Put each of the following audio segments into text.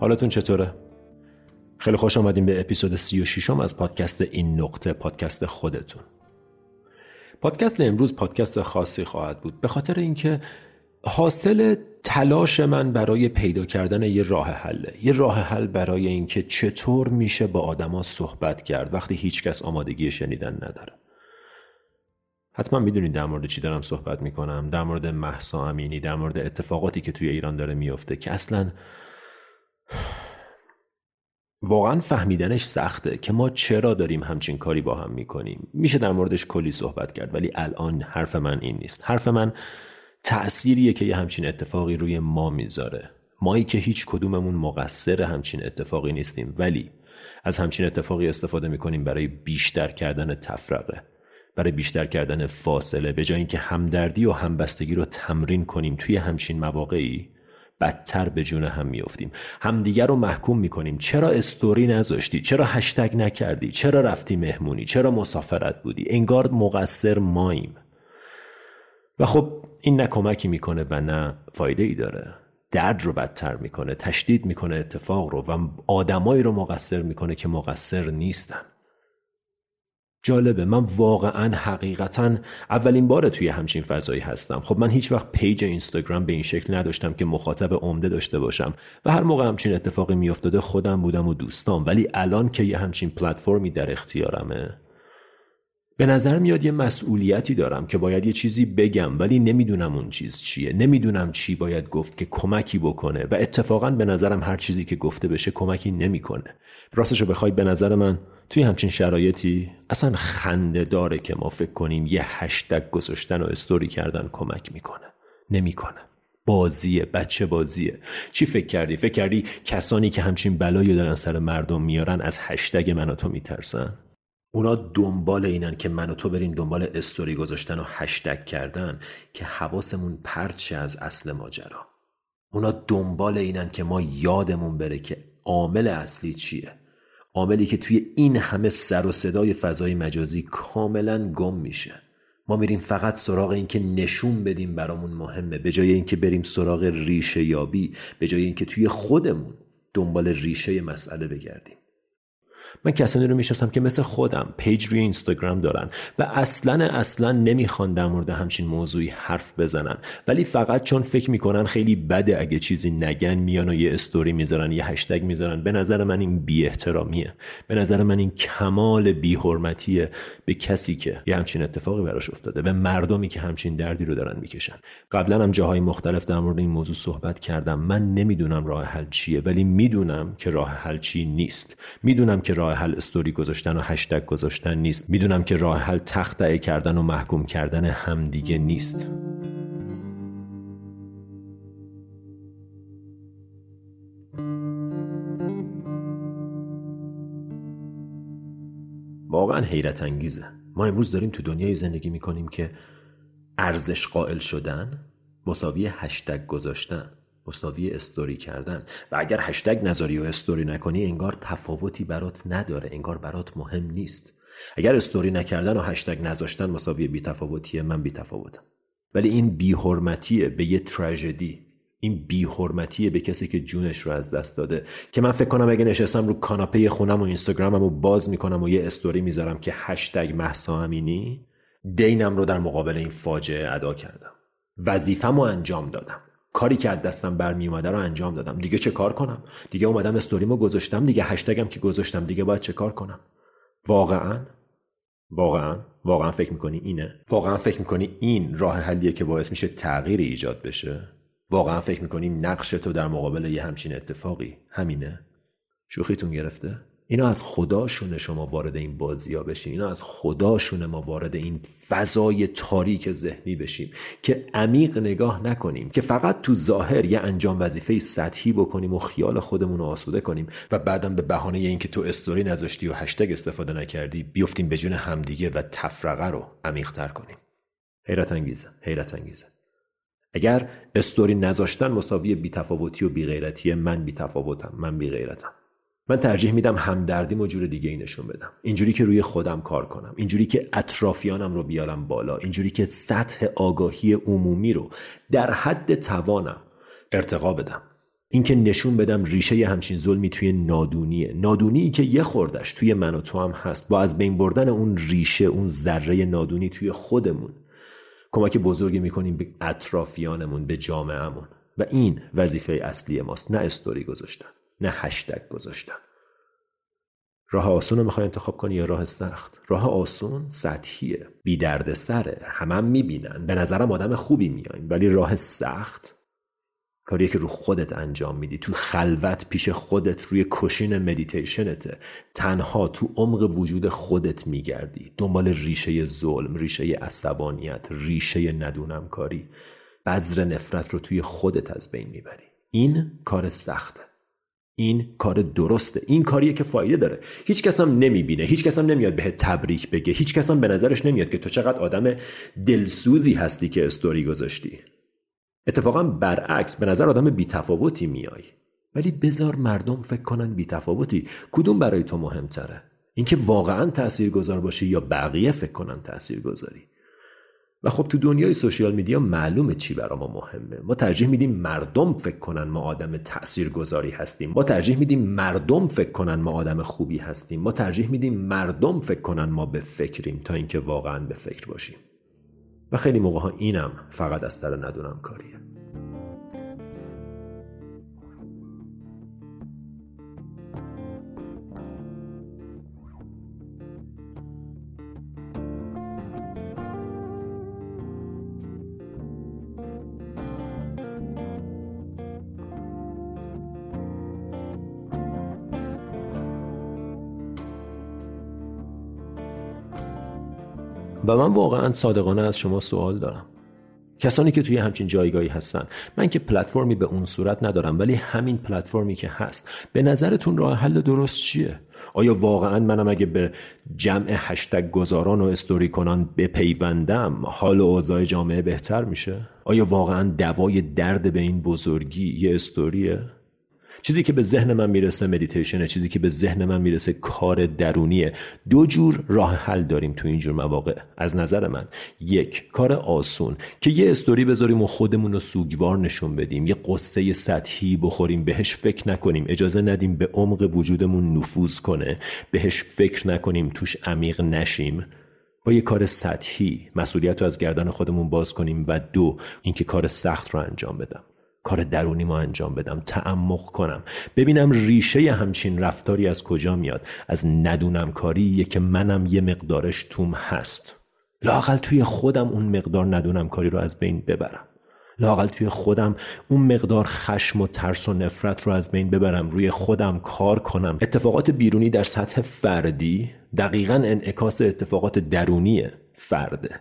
حالتون چطوره؟ خیلی خوش آمدیم به اپیزود 36 از پادکست این نقطه پادکست خودتون. پادکست امروز پادکست خاصی خواهد بود. به خاطر اینکه حاصل تلاش من برای پیدا کردن یه راه حله. یه راه حل برای اینکه چطور میشه با آدما صحبت کرد وقتی هیچکس آمادگی شنیدن نداره. حتما می‌دونید در مورد چی دارم صحبت می‌کنم. در مورد محسا امینی در مورد اتفاقاتی که توی ایران داره میفته که اصلا واقعا فهمیدنش سخته که ما چرا داریم همچین کاری با هم می‌کنیم. میشه در موردش کلی صحبت کرد ولی الان حرف من این نیست. حرف من تأثیریه که یه همچین اتفاقی روی ما می‌ذاره. مایی که هیچ کدوممون مقصر همچین اتفاقی نیستیم ولی از همچین اتفاقی استفاده می‌کنیم برای بیشتر کردن تفرقه برای بیشتر کردن فاصله به جای اینکه همدردی و همبستگی رو تمرین کنیم توی همچین مواقعی. بدتر به جون هم میافتیم. همدیگر رو محکوم می‌کنیم. چرا استوری نذاشتی؟ چرا هشتگ نکردی؟ چرا رفتی مهمونی؟ چرا مسافرت بودی؟ انگار مقصر ماییم. و خب این نه کمکی می‌کنه و نه فایده ای داره. درد رو بدتر می‌کنه تشدید می‌کنه اتفاق رو و آدمایی رو مقصر می‌کنه که مقصر نیستن. جالبه. من واقعا حقیقتا اولین بار توی همچین فضایی هستم. خب من هیچ وقت پیج اینستاگرام به این شکل نداشتم که مخاطب عمده داشته باشم و هر موقع همچین اتفاقی میافتاده خودم بودم و دوستام. ولی الان که یه همچین پلتفرمی در اختیارمه به نظر میاد یه مسئولیتی دارم که باید یه چیزی بگم ولی نمی‌دونم اون چیز چیه. نمی‌دونم چی باید گفت که کمکی بکنه و اتفاقا به نظرم هر چیزی که گفته بشه کمکی نمی‌کنه. راستشو بخوای به نظر من توی همچین شرایطی اصلا خنده داره که ما فکر کنیم یه هشتگ گذاشتن و استوری کردن کمک می‌کنه. نمی‌کنه. بازیه بچه بازیه. چی فکر کردی؟ فکر کردی کسانی که همچین بلایی دارن سر مردم میارن از هشتگ من و تو میترسن؟ اونا دنبال اینن که من و تو بریم دنبال استوری گذاشتن و هشتگ کردن که حواسمون پرچه از اصل ماجرا. اونا دنبال اینن که ما یادمون بره که عامل اصلی چیه. عاملی که توی این همه سر و صدای فضای مجازی کاملا گم میشه. ما میریم فقط سراغ این که نشون بدیم برامون مهمه. به جای اینکه بریم سراغ ریشه یابی به جای اینکه توی خودمون دنبال ریشه مسئله بگردیم. من کسانی رو می‌شناسم که مثل خودم پیج روی اینستاگرام دارن و اصلا اصلا نمی‌خوان در مورد همچین موضوعی حرف بزنن. ولی فقط چون فکر می‌کنن خیلی بده اگه چیزی نگن میان و یه استوری می‌ذارن یه هشتگ می‌ذارن. به نظر من این بی احترامیه به نظر من این کمال بی حرمتیه به کسی که یه همچین اتفاقی براش افتاده به مردمی که همچین دردی رو دارن می‌کشن. قبلا هم جاهای مختلف در مورد این موضوع صحبت کردم. من نمی‌دونم راه حل چیه ولی می‌دونم که راه حل چی نیست. می‌دونم که راه حل استوری گذاشتن و هشتگ گذاشتن نیست. می‌دونم که راه حل تخته کردن و محکوم کردن همدیگه نیست. واقعا حیرت انگیزه. ما امروز داریم تو دنیای زندگی می‌کنیم که ارزش قائل شدن مساوی هشتگ گذاشتن. مساوی استوری کردن. و اگر هشتگ نذاری و استوری نکنی انگار تفاوتی برات نداره انگار برات مهم نیست. اگر استوری نکردن و هشتگ نذاشتن مساوی بی تفاوتیه من بی تفاوتم. ولی این بی حرمتیه به یه تراژدی این بی حرمتیه به کسی که جونش رو از دست داده. که من فکر کنم اگه نشستم رو کاناپه خونم و اینستاگرامم رو باز می‌کنم و یه استوری می‌ذارم که هشتگ محسا امینی دینم رو در مقابل این فاجعه ادا کردم. وظیفم رو انجام دادم. کاری که از دستم برمی اومده رو انجام دادم. دیگه چه کار کنم؟ دیگه اومدم استوریمو گذاشتم. دیگه هشتگم که گذاشتم. دیگه باید چه کار کنم؟ واقعا؟ واقعا؟ واقعا فکر می‌کنی اینه؟ واقعا فکر می‌کنی این راه حلیه که باعث میشه تغییر ایجاد بشه؟ واقعا فکر می‌کنی نقش تو در مقابل یه همچین اتفاقی همینه؟ شوخیتون گرفته؟ اینا از خداشونه شما وارد این بازی ها بشین اینا از خداشونه ما وارد این فضای تاریک ذهنی بشیم که عمیق نگاه نکنیم که فقط تو ظاهر یه انجام وظیفه سطحی بکنیم و خیال خودمون رو آسوده کنیم و بعدم به بهانه اینکه تو استوری نذاشتی و هشتگ استفاده نکردی بیفتیم به جون همدیگه و تفرقه رو عمیق تر کنیم. حیرت انگیزه حیرت انگیزه. اگر استوری نذاشتن مساوی بیتفاوتی و بیغیرتی من بیتفاوتم من بیغیرتم. من ترجیح میدم همدردیم و جور دیگه ای نشون بدم. اینجوری که روی خودم کار کنم اینجوری که اطرافیانم رو بیارم بالا اینجوری که سطح آگاهی عمومی رو در حد توانم ارتقا بدم. اینکه نشون بدم ریشه همچین ظلمی توی نادونیه. نادونی که یه خوردش توی من و تو هم هست. با از بین بردن اون ریشه اون ذره نادونی توی خودمون. کمک بزرگی می‌کنیم به اطرافیانمون به جامعهمون. و این وظیفه اصلی ماست نه استوری گذاشتن. نه هشتگ گذاشتن. راه آسون رو می‌خوای انتخاب کنی یا راه سخت؟ راه آسون سطحیه. بی درد سره. همه هم می‌بینن. به نظرم آدم خوبی میاییم ولی راه سخت کاریه که رو خودت انجام میدی. تو خلوت پیش خودت روی کشین مدیتیشنته. تنها تو عمق وجود خودت میگردی. دنبال ریشه ظلم ریشه عصبانیت ریشه ندونم کاری بذر نفرت رو توی خودت از بین می‌بری. این کار سخته. این کار درسته. این کاریه که فایده داره. هیچ کس هم نمی‌بینه هیچ کس هم نمیاد بهت تبریک بگه هیچ کس هم به نظرش نمیاد که تو چقدر آدم دلسوزی هستی که استوری گذاشتی. اتفاقا برعکس به نظر آدم بیتفاوتی میای. ولی بذار مردم فکر کنن بیتفاوتی. کدوم برای تو مهمتره؟ اینکه واقعا تاثیرگذار باشی یا بقیه فکر کنن تاثیرگذاری و خب تو دنیای سوشیال میدیا معلومه چی برا ما مهمه. ما ترجیح میدیم مردم فکر کنن ما آدم تاثیرگذاری هستیم. ما ترجیح میدیم مردم فکر کنن ما آدم خوبی هستیم. ما ترجیح میدیم مردم فکر کنن ما به فکریم تا اینکه واقعا به فکر باشیم. و خیلی موقع ها اینم فقط از سر ندونم کاریه. و من واقعا صادقانه از شما سوال دارم. کسانی که توی همچین جایگاهی هستن من که پلتفرمی به اون صورت ندارم ولی همین پلتفرمی که هست به نظرتون راه حل درست چیه؟ آیا واقعا منم اگه به جمع هشتگ گذاران و استوری کنان بپیوندم حال و اوضاع جامعه بهتر میشه؟ آیا واقعا دوای درد به این بزرگی یه استوریه؟ چیزی که به ذهن من می‌رسه مدیتیشنه چیزی که به ذهن من می‌رسه کار درونیه. دو جور راه حل داریم تو اینجور مواقع. از نظر من یک کار آسون. که یه استوری بذاریم و خودمون رو سوگوار نشون بدیم. یه قصه سطحی بخوریم بهش فکر نکنیم. اجازه ندیم به عمق وجودمون نفوذ کنه. بهش فکر نکنیم توش عمیق نشیم. با یه کار سطحی مسئولیت رو از گردن خودمون باز کنیم. و دو اینکه کار سخت رو انجام بدم. کار درونی ما انجام بدم تعمق کنم. ببینم ریشه همچین رفتاری از کجا میاد. از ندونم کاری که منم یه مقدارش توم هست. لاقل توی خودم اون مقدار ندونم کاری رو از بین ببرم. لاقل توی خودم اون مقدار خشم و ترس و نفرت رو از بین ببرم. روی خودم کار کنم. اتفاقات بیرونی در سطح فردی دقیقا انعکاس اتفاقات درونی فرده.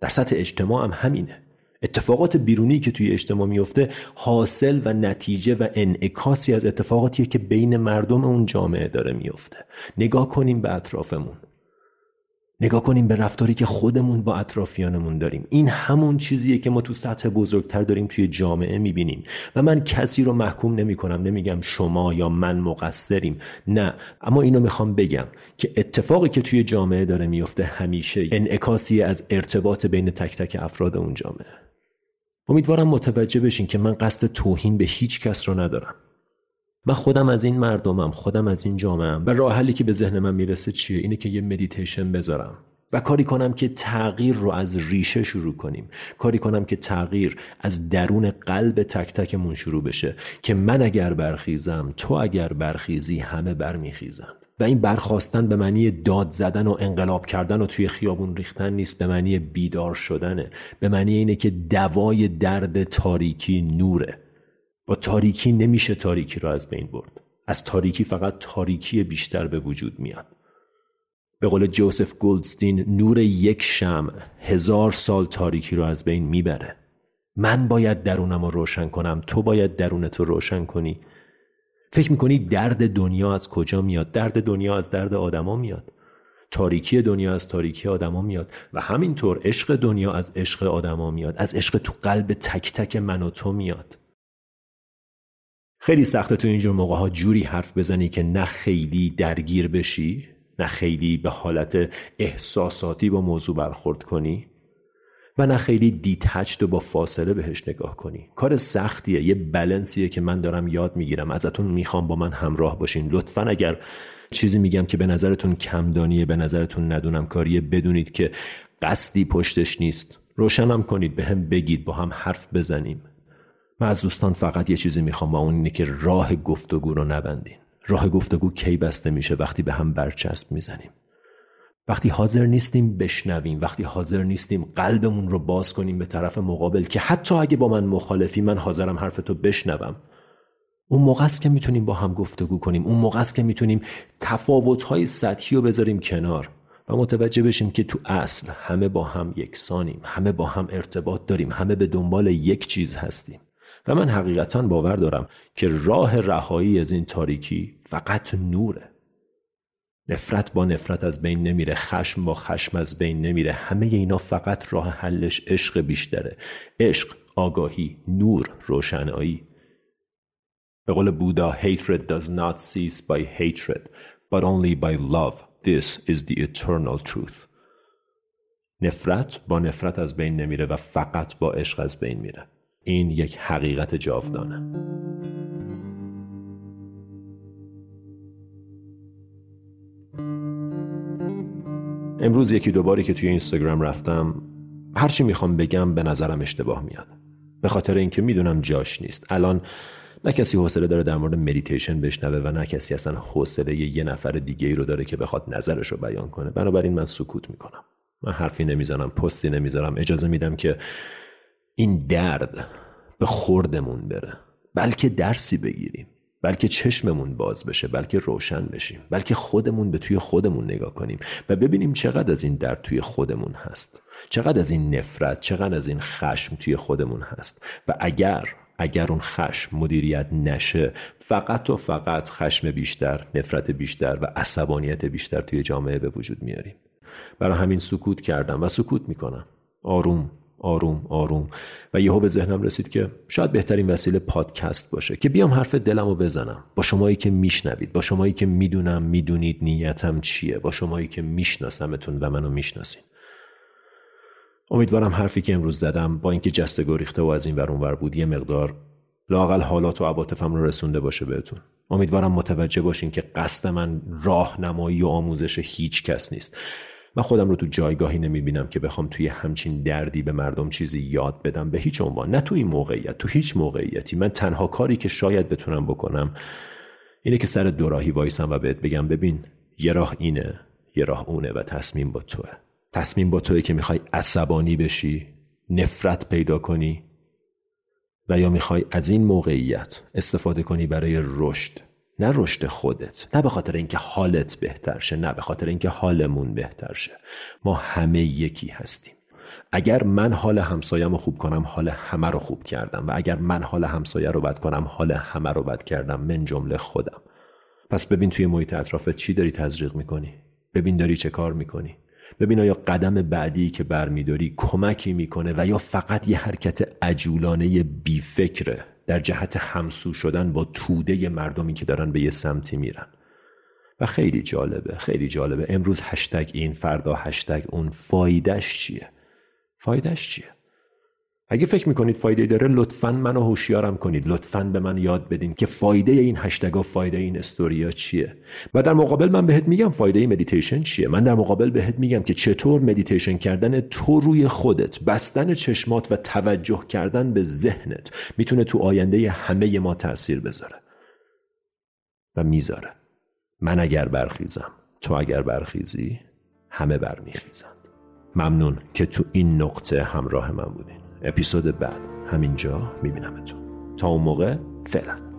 در سطح اجتماع هم همینه. اتفاقات بیرونی که توی اجتماع میفته حاصل و نتیجه و انعکاسی از اتفاقاتیه که بین مردم اون جامعه داره میفته نگاه کنیم به اطرافمون. نگاه کنیم به رفتاری که خودمون با اطرافیانمون داریم. این همون چیزیه که ما تو سطح بزرگتر داریم توی جامعه می‌بینیم. و من کسی رو محکوم نمی کنم نمیگم شما یا من مقصریم. نه. اما اینو می‌خوام بگم که اتفاقی که توی جامعه داره میفته همیشه انعکاسی از ارتباط بین تک تک افراد اون جامعه. امیدوارم متوجه بشین که من قصد توهین به هیچ کس رو ندارم. من خودم از این مردمم خودم از این جامعهم و راه حلی که به ذهن من می‌رسه چیه؟ اینه که یه مدیتیشن بذارم. و کاری کنم که تغییر رو از ریشه شروع کنیم. کاری کنم که تغییر از درون قلب تک تکمون شروع بشه. که من اگر برخیزم تو اگر برخیزی همه برمیخیزن و این برخواستن به معنی داد زدن و انقلاب کردن و توی خیابون ریختن نیست. به معنی بیدار شدنه. به معنی اینه که دوای درد تاریکی نوره. با تاریکی نمیشه تاریکی رو از بین برد. از تاریکی فقط تاریکی بیشتر به وجود میاد. به قول جوزف گولدستین نور یک شم هزار سال تاریکی رو از بین می‌بره. من باید درونم رو روشن کنم تو باید درونت رو روشن کنی. فکر می‌کنی درد دنیا از کجا میاد؟ درد دنیا از درد آدما میاد. تاریکی دنیا از تاریکی آدما میاد. و همینطور عشق دنیا از عشق آدما میاد. از عشق تو قلب تک تک من و تو میاد. خیلی سخته تو اینجور موقع ها جوری حرف بزنی که نه خیلی درگیر بشی نه خیلی به حالت احساساتی با موضوع برخورد کنی و نه خیلی دیتچد و با فاصله بهش نگاه کنی. کار سختیه یه بلنسیه که من دارم یاد می‌گیرم. ازتون می‌خوام با من همراه باشین. لطفا اگر چیزی میگم که به نظرتون کمدانیه به نظرتون ندونم کاریه بدونید که قصدی پشتش نیست. روشنم کنید به هم بگید با هم حرف بزنیم. من از دوستان فقط یه چیزی می‌خوام با اون اینه که راه گفتگو رو نبندین. راه گفتگو کی بسته میشه وقتی به هم برچسب می‌زنیم. وقتی حاضر نیستیم بشنویم. وقتی حاضر نیستیم قلبمون رو باز کنیم به طرف مقابل که حتی اگه با من مخالفی من حاضرم حرف تو بشنوم. اون موقع است که می‌تونیم با هم گفتگو کنیم. اون موقع است که می‌تونیم تفاوت‌های سطحی رو بذاریم کنار و متوجه بشیم که تو اصل همه با هم یکسانیم. همه با هم ارتباط داریم. همه به دنبال یک چیز هستیم. و من حقیقتا باور دارم که راه رهایی از این تاریکی فقط نوره. نفرت با نفرت از بین نمیره خشم با خشم از بین نمیره. همه اینا فقط راه حلش عشق بیشتره. عشق آگاهی نور روشنایی. به قول بودا hatred does not cease by hatred but only by love. This is the eternal truth. نفرت با نفرت از بین نمیره و فقط با عشق از بین میره. این یک حقیقت جاودانه. امروز یکی دوباری که توی اینستاگرام رفتم هرچی می‌خوام بگم به نظرم اشتباه میاد. به خاطر اینکه می‌دونم جاش نیست. الان نه کسی حوصله داره در مورد مدیتیشن بشنوه و نه کسی اصلا حوصله یه نفر دیگه ای رو داره که بخواد نظرش رو بیان کنه. بنابراین من سکوت می‌کنم. من حرفی نمی‌زنم پستی نمی‌ذارم. اجازه میدم که این درد به خوردمون بره. بلکه درسی بگیریم. بلکه چشممون باز بشه. بلکه روشن بشیم. بلکه خودمون به توی خودمون نگاه کنیم و ببینیم چقدر از این درد توی خودمون هست. چقدر از این نفرت چقدر از این خشم توی خودمون هست. و اگر اگر اون خشم مدیریت نشه فقط و فقط خشم بیشتر نفرت بیشتر و عصبانیت بیشتر توی جامعه به وجود میاریم. برای همین سکوت کردم و سکوت می‌کنم. آروم. آروم آروم. و یهو به ذهنم رسید که شاید بهترین وسیله پادکست باشه که بیام حرف دلم رو بزنم. با شمایی که میشنوید با شمایی که می‌دونم می‌دونید نیتم چیه با شمایی که میشناسمتون و منو می‌شناسین امیدوارم حرفی که امروز زدم با اینکه جسته گریخته و از این ور ور بود یه مقدار لاقل حالات و عواطفم رو رسونده باشه بهتون. امیدوارم متوجه باشین که قصد من راهنمایی و آموزش هیچ کس نیست. من خودم رو تو جایگاهی نمی‌بینم که بخوام توی همچین دردی به مردم چیزی یاد بدم به هیچ عنوان. نه تو این موقعیت تو هیچ موقعیتی. من تنها کاری که شاید بتونم بکنم اینه که سر دوراهی وایسم و بهت بگم ببین یه راه اینه یه راه اونه و تصمیم با توه. تصمیم با توه که می‌خوای عصبانی بشی نفرت پیدا کنی و یا می‌خوای از این موقعیت استفاده کنی برای رشد. نه رشد خودت نه به خاطر اینکه حالت بهتر شه نه به خاطر اینکه حالمون بهتر شه. ما همه یکی هستیم. اگر من حال همسایم رو خوب کنم حال همه رو خوب کردم و اگر من حال همسایه رو بد کنم حال همه رو بد کردم من جمله خودم. پس ببین توی محیط اطرافت چی داری تزریق می‌کنی؟ ببین داری چه کار می‌کنی؟ ببین آیا قدم بعدی که برمیداری کمکی می‌کنه و یا فقط یه حرکت عجولانه بیفکره؟ در جهت همسو شدن با توده مردمی که دارن به یه سمتی میرن. و خیلی جالبه خیلی جالبه. امروز هشتگ این فردا هشتگ اون. فایدهش چیه؟ فایدهش چیه؟ اگه فکر می‌کنید فایده داره لطفا منو هوشیارم کنید. لطفا به من یاد بدین که فایده این هشتگ و فایده این استوریا چیه. و در مقابل من بهت میگم فایده مدیتیشن چیه. من در مقابل بهت میگم که چطور مدیتیشن کردن تو روی خودت بستن چشمات و توجه کردن به ذهنت می‌تونه تو آینده همه ما تاثیر بذاره و می‌ذاره. من اگر برخیزم تو اگر برخیزی همه برمیخیزند. ممنون که تو این نقطه همراه من بودین. اپیزود بعد. همینجا میبینمتون. تا اون موقع فعلا.